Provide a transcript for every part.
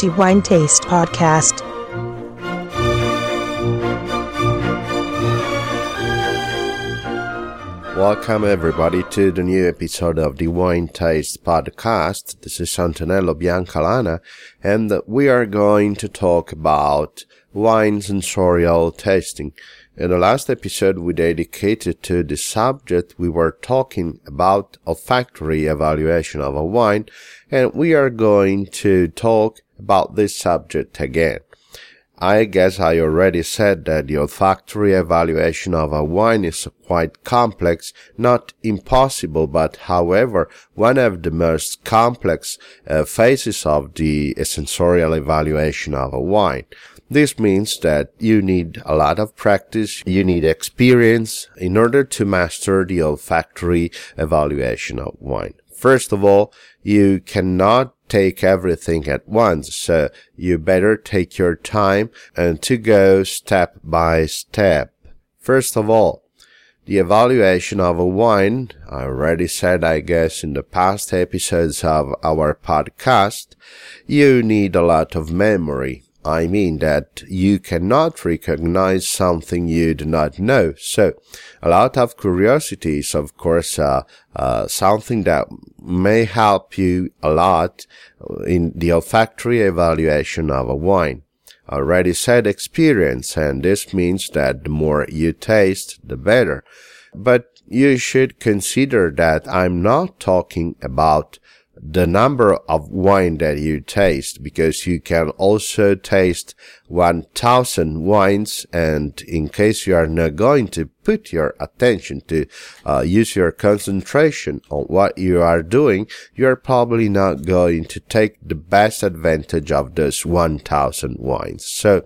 the Wine Taste Podcast. Welcome everybody to the new episode of the Wine Taste Podcast. This is Antonello Biancalana and we are going to talk about wine sensorial tasting. In the last episode we dedicated to the subject, we were talking about olfactory evaluation of a wine, and we are going to talk about this subject again. I guess I already said that the olfactory evaluation of a wine is quite complex, not impossible, but however, one of the most complex uh, phases of the sensorial evaluation of a wine. This means that you need a lot of practice, you need experience in order to master the olfactory evaluation of wine. First of all, you cannot take everything at once, so you better take your time and to go step by step. First of all, the evaluation of a wine, I already said, I guess, in the past episodes of our podcast, you need a lot of memory. I mean that you cannot recognize something you do not know. So, a lot of curiosity is, of course, uh, uh, something that may help you a lot in the olfactory evaluation of a wine. Already said experience, and this means that the more you taste, the better. But you should consider that I'm not talking about the number of wine that you taste because you can also taste 1000 wines and in case you are not going to put your attention to uh, use your concentration on what you are doing you are probably not going to take the best advantage of those 1000 wines so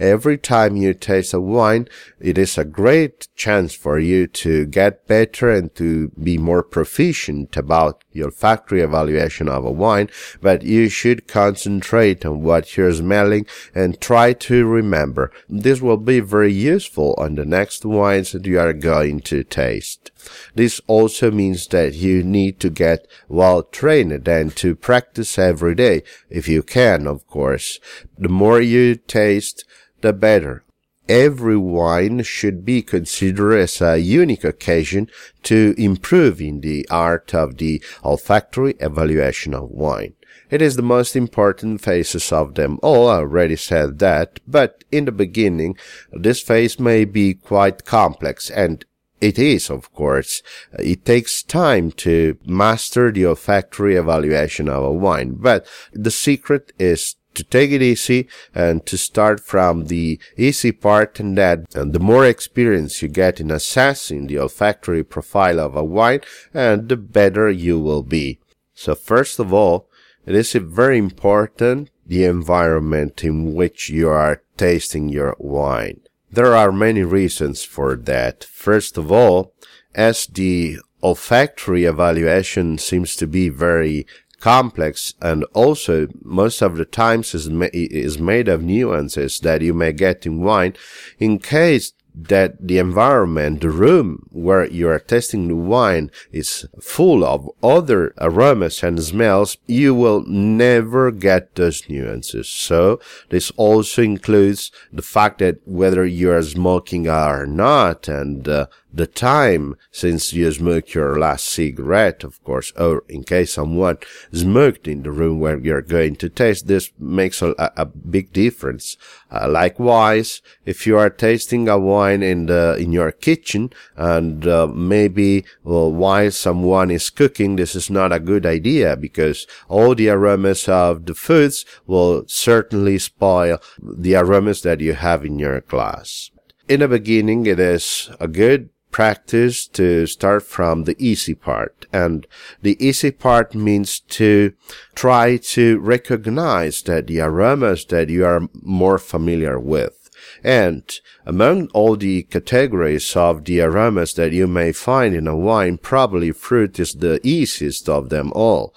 every time you taste a wine it is a great chance for you to get better and to be more proficient about olfactory evaluation of a wine but you should concentrate on what you're smelling and try try to remember. This will be very useful on the next wines that you are going to taste. This also means that you need to get well trained and to practice every day, if you can, of course. The more you taste, the better. Every wine should be considered as a unique occasion to improve in the art of the olfactory evaluation of wine. It is the most important phases of them all. I already said that, but in the beginning, this phase may be quite complex and it is, of course. It takes time to master the olfactory evaluation of a wine, but the secret is to take it easy and to start from the easy part and that and the more experience you get in assessing the olfactory profile of a wine and the better you will be. So first of all, it is very important the environment in which you are tasting your wine. There are many reasons for that. First of all, as the olfactory evaluation seems to be very complex and also most of the times is, ma- is made of nuances that you may get in wine. In case that the environment, the room where you are tasting the wine is full of other aromas and smells, you will never get those nuances. So this also includes the fact that whether you are smoking or not and uh, the time since you smoked your last cigarette, of course, or in case someone smoked in the room where you're going to taste, this makes a, a big difference. Uh, likewise, if you are tasting a wine in the, in your kitchen and uh, maybe well, while someone is cooking, this is not a good idea because all the aromas of the foods will certainly spoil the aromas that you have in your glass. In the beginning, it is a good practice to start from the easy part. And the easy part means to try to recognize that the aromas that you are more familiar with. And among all the categories of the aromas that you may find in a wine, probably fruit is the easiest of them all.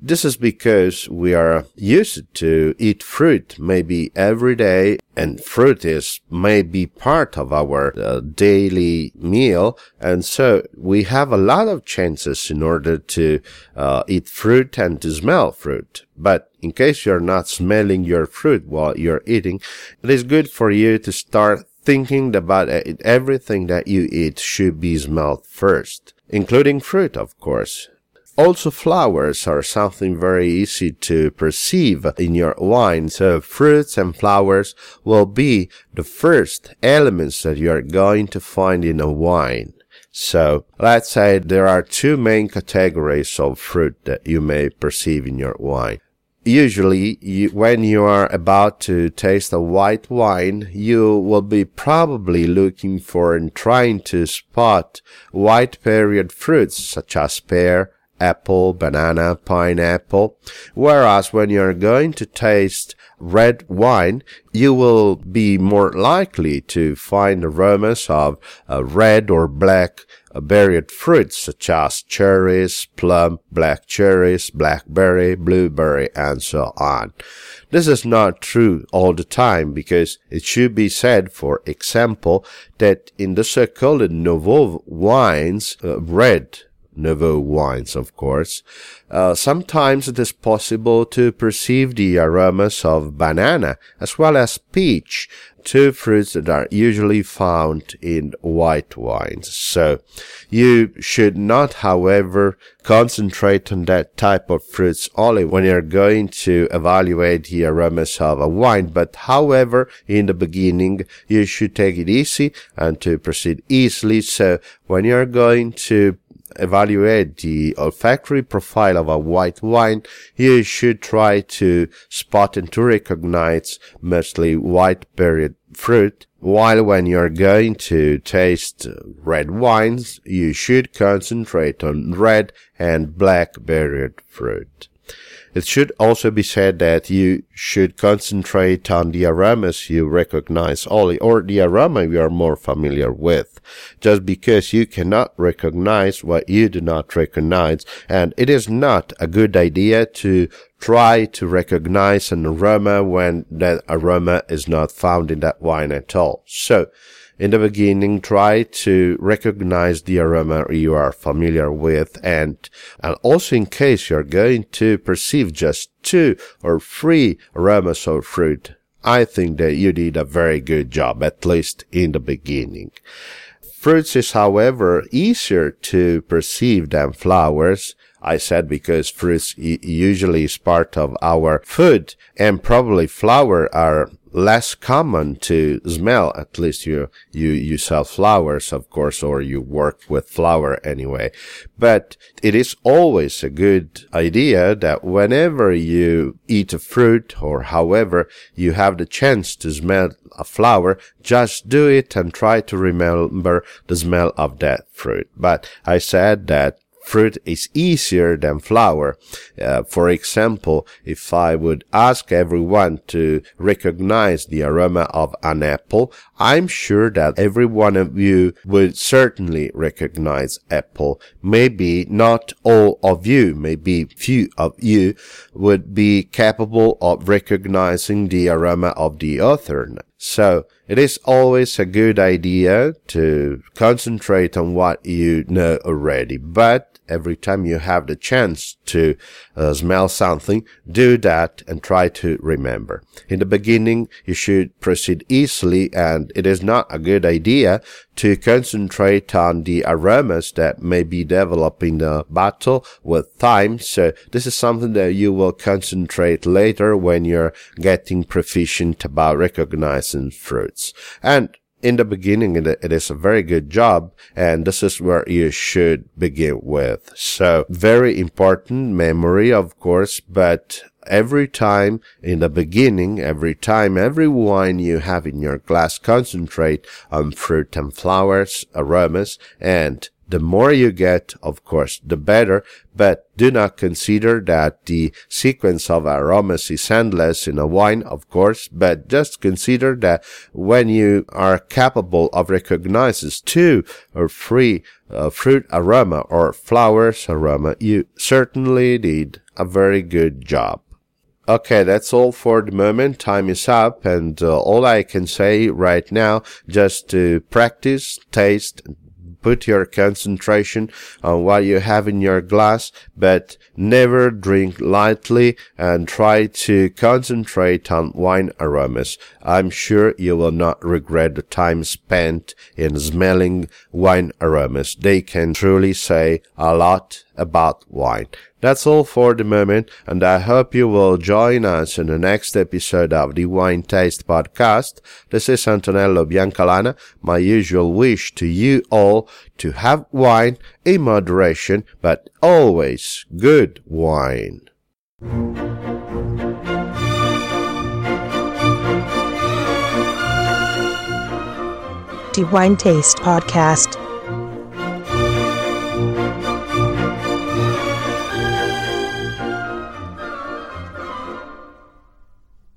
This is because we are used to eat fruit maybe every day and fruit is maybe part of our uh, daily meal. And so we have a lot of chances in order to uh, eat fruit and to smell fruit. But in case you're not smelling your fruit while you're eating, it is good for you to start thinking about everything that you eat should be smelled first, including fruit, of course. Also, flowers are something very easy to perceive in your wine. So fruits and flowers will be the first elements that you are going to find in a wine. So let's say there are two main categories of fruit that you may perceive in your wine usually you, when you are about to taste a white wine, you will be probably looking for and trying to spot white berried fruits such as pear, apple, banana, pineapple. Whereas when you're going to taste red wine, you will be more likely to find aromas of uh, red or black uh, berried fruits such as cherries, plum, black cherries, blackberry, blueberry, and so on. This is not true all the time because it should be said, for example, that in the so-called nouveau wines, uh, red nouveau wines, of course, uh, sometimes it is possible to perceive the aromas of banana as well as peach, two fruits that are usually found in white wines. So you should not, however, concentrate on that type of fruits only when you're going to evaluate the aromas of a wine. But however, in the beginning, you should take it easy and to proceed easily. So when you're going to evaluate the olfactory profile of a white wine, you should try to spot and to recognize mostly white berried fruit. While when you're going to taste red wines, you should concentrate on red and black berried fruit. It should also be said that you should concentrate on the aromas you recognize only or the aroma you are more familiar with. Just because you cannot recognize what you do not recognize and it is not a good idea to try to recognize an aroma when that aroma is not found in that wine at all. So, in the beginning, try to recognize the aroma you are familiar with and, and also in case you're going to perceive just two or three aromas of fruit, I think that you did a very good job, at least in the beginning. Fruits is, however, easier to perceive than flowers. I said because fruits usually is part of our food and probably flower are less common to smell. At least you, you, you sell flowers, of course, or you work with flower anyway. But it is always a good idea that whenever you eat a fruit or however you have the chance to smell a flower, just do it and try to remember the smell of that fruit. But I said that fruit is easier than flower. Uh, for example, if I would ask everyone to recognize the aroma of an apple, I'm sure that every one of you would certainly recognize apple. Maybe not all of you, maybe few of you would be capable of recognizing the aroma of the other. So it is always a good idea to concentrate on what you know already, but every time you have the chance to uh, smell something, do that and try to remember. In the beginning, you should proceed easily and it is not a good idea to concentrate on the aromas that may be developing the bottle with time. So this is something that you will concentrate later when you're getting proficient about recognizing fruits. And in the beginning, it is a very good job. And this is where you should begin with. So very important memory, of course, but every time in the beginning, every time, every wine you have in your glass, concentrate on fruit and flowers, aromas, and The more you get, of course, the better, but do not consider that the sequence of aromas is endless in a wine, of course, but just consider that when you are capable of recognizing two or three uh, fruit aroma or flowers aroma, you certainly did a very good job. Okay, that's all for the moment. Time is up and uh, all I can say right now, just to practice, taste, put your concentration on what you have in your glass, but never drink lightly and try to concentrate on wine aromas. I'm sure you will not regret the time spent in smelling wine aromas. They can truly say a lot about wine. That's all for the moment, and I hope you will join us in the next episode of the Wine Taste Podcast. This is Antonello Biancalana. My usual wish to you all to have wine in moderation, but always good wine. The Wine Taste Podcast.